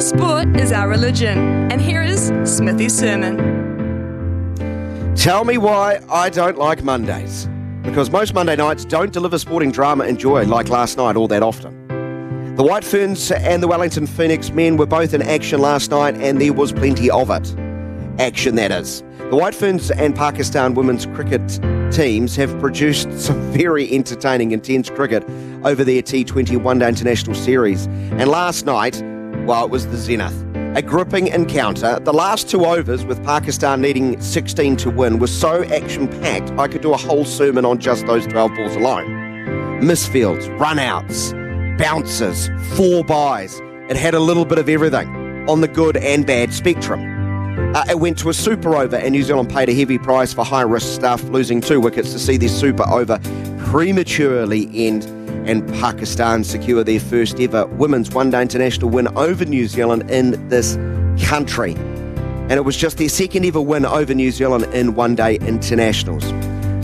Sport is our religion, and here is Smithy's sermon. Tell me why I don't like Mondays. Because most Monday nights don't deliver sporting drama and joy like last night all that often. The White Ferns and the Wellington Phoenix men were both in action last night, and there was plenty of it. Action, that is. The White Ferns and Pakistan women's cricket teams have produced some very entertaining, intense cricket over their T20 One Day International Series. And last night, well, it was the zenith. A gripping encounter. The last two overs, with Pakistan needing 16 to win, were so action packed I could do a whole sermon on just those 12 balls alone. Misfields, runouts, bounces, four byes. It had a little bit of everything on the good and bad spectrum. Uh, it went to a super over, and New Zealand paid a heavy price for high risk stuff, losing two wickets to see their super over prematurely end and Pakistan secure their first ever women's one day international win over New Zealand in this country. And it was just their second ever win over New Zealand in one day internationals.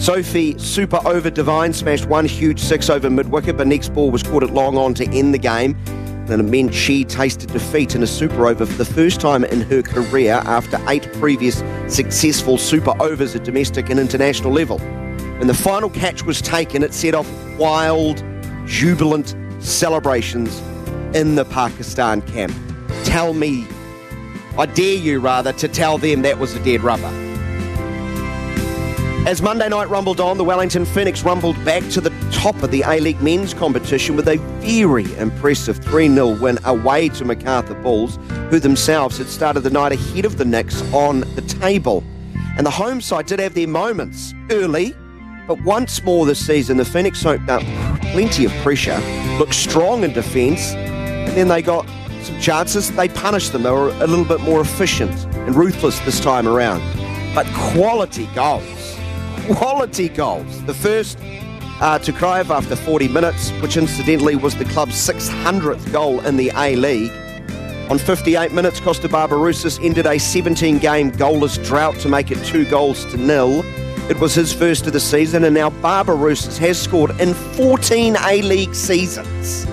Sophie Super Over Divine smashed one huge six over mid wicket, but next ball was caught at long on to end the game. And it meant she tasted defeat in a super over for the first time in her career after eight previous successful super overs at domestic and international level. When the final catch was taken, it set off wild jubilant celebrations in the Pakistan camp. Tell me, I dare you rather, to tell them that was a dead rubber. As Monday night rumbled on, the Wellington Phoenix rumbled back to the top of the A League men's competition with a very impressive 3 0 win away to Macarthur Bulls, who themselves had started the night ahead of the Nix on the table. And the home side did have their moments early, but once more this season, the Phoenix soaked up plenty of pressure, looked strong in defence, and then they got some chances. They punished them. They were a little bit more efficient and ruthless this time around. But quality goals. Quality goals. The first uh, to Kraev after 40 minutes, which incidentally was the club's 600th goal in the A League. On 58 minutes, Kosta Barbarouses ended a 17 game goalless drought to make it two goals to nil. It was his first of the season, and now Barbarouses has scored in 14 A League seasons,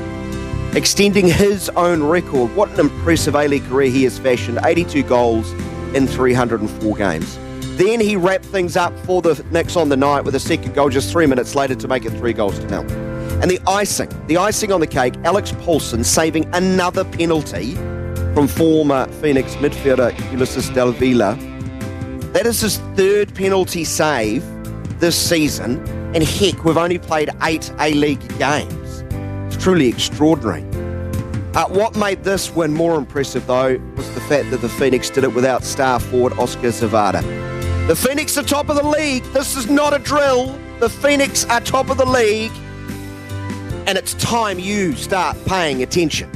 extending his own record. What an impressive A League career he has fashioned 82 goals in 304 games. Then he wrapped things up for the Nix on the night with a second goal just three minutes later to make it three goals to nil. And the icing, the icing on the cake, Alex Paulsen saving another penalty from former Phoenix midfielder Ulises Davila that is his third penalty save this season, and heck, we've only played eight A League games. It's truly extraordinary. Uh, what made this win more impressive, though, was the fact that the Phoenix did it without star forward Oskar Zawada. The Phoenix are top of the league. This is not a drill. The Phoenix are top of the league, and it's time you start paying attention.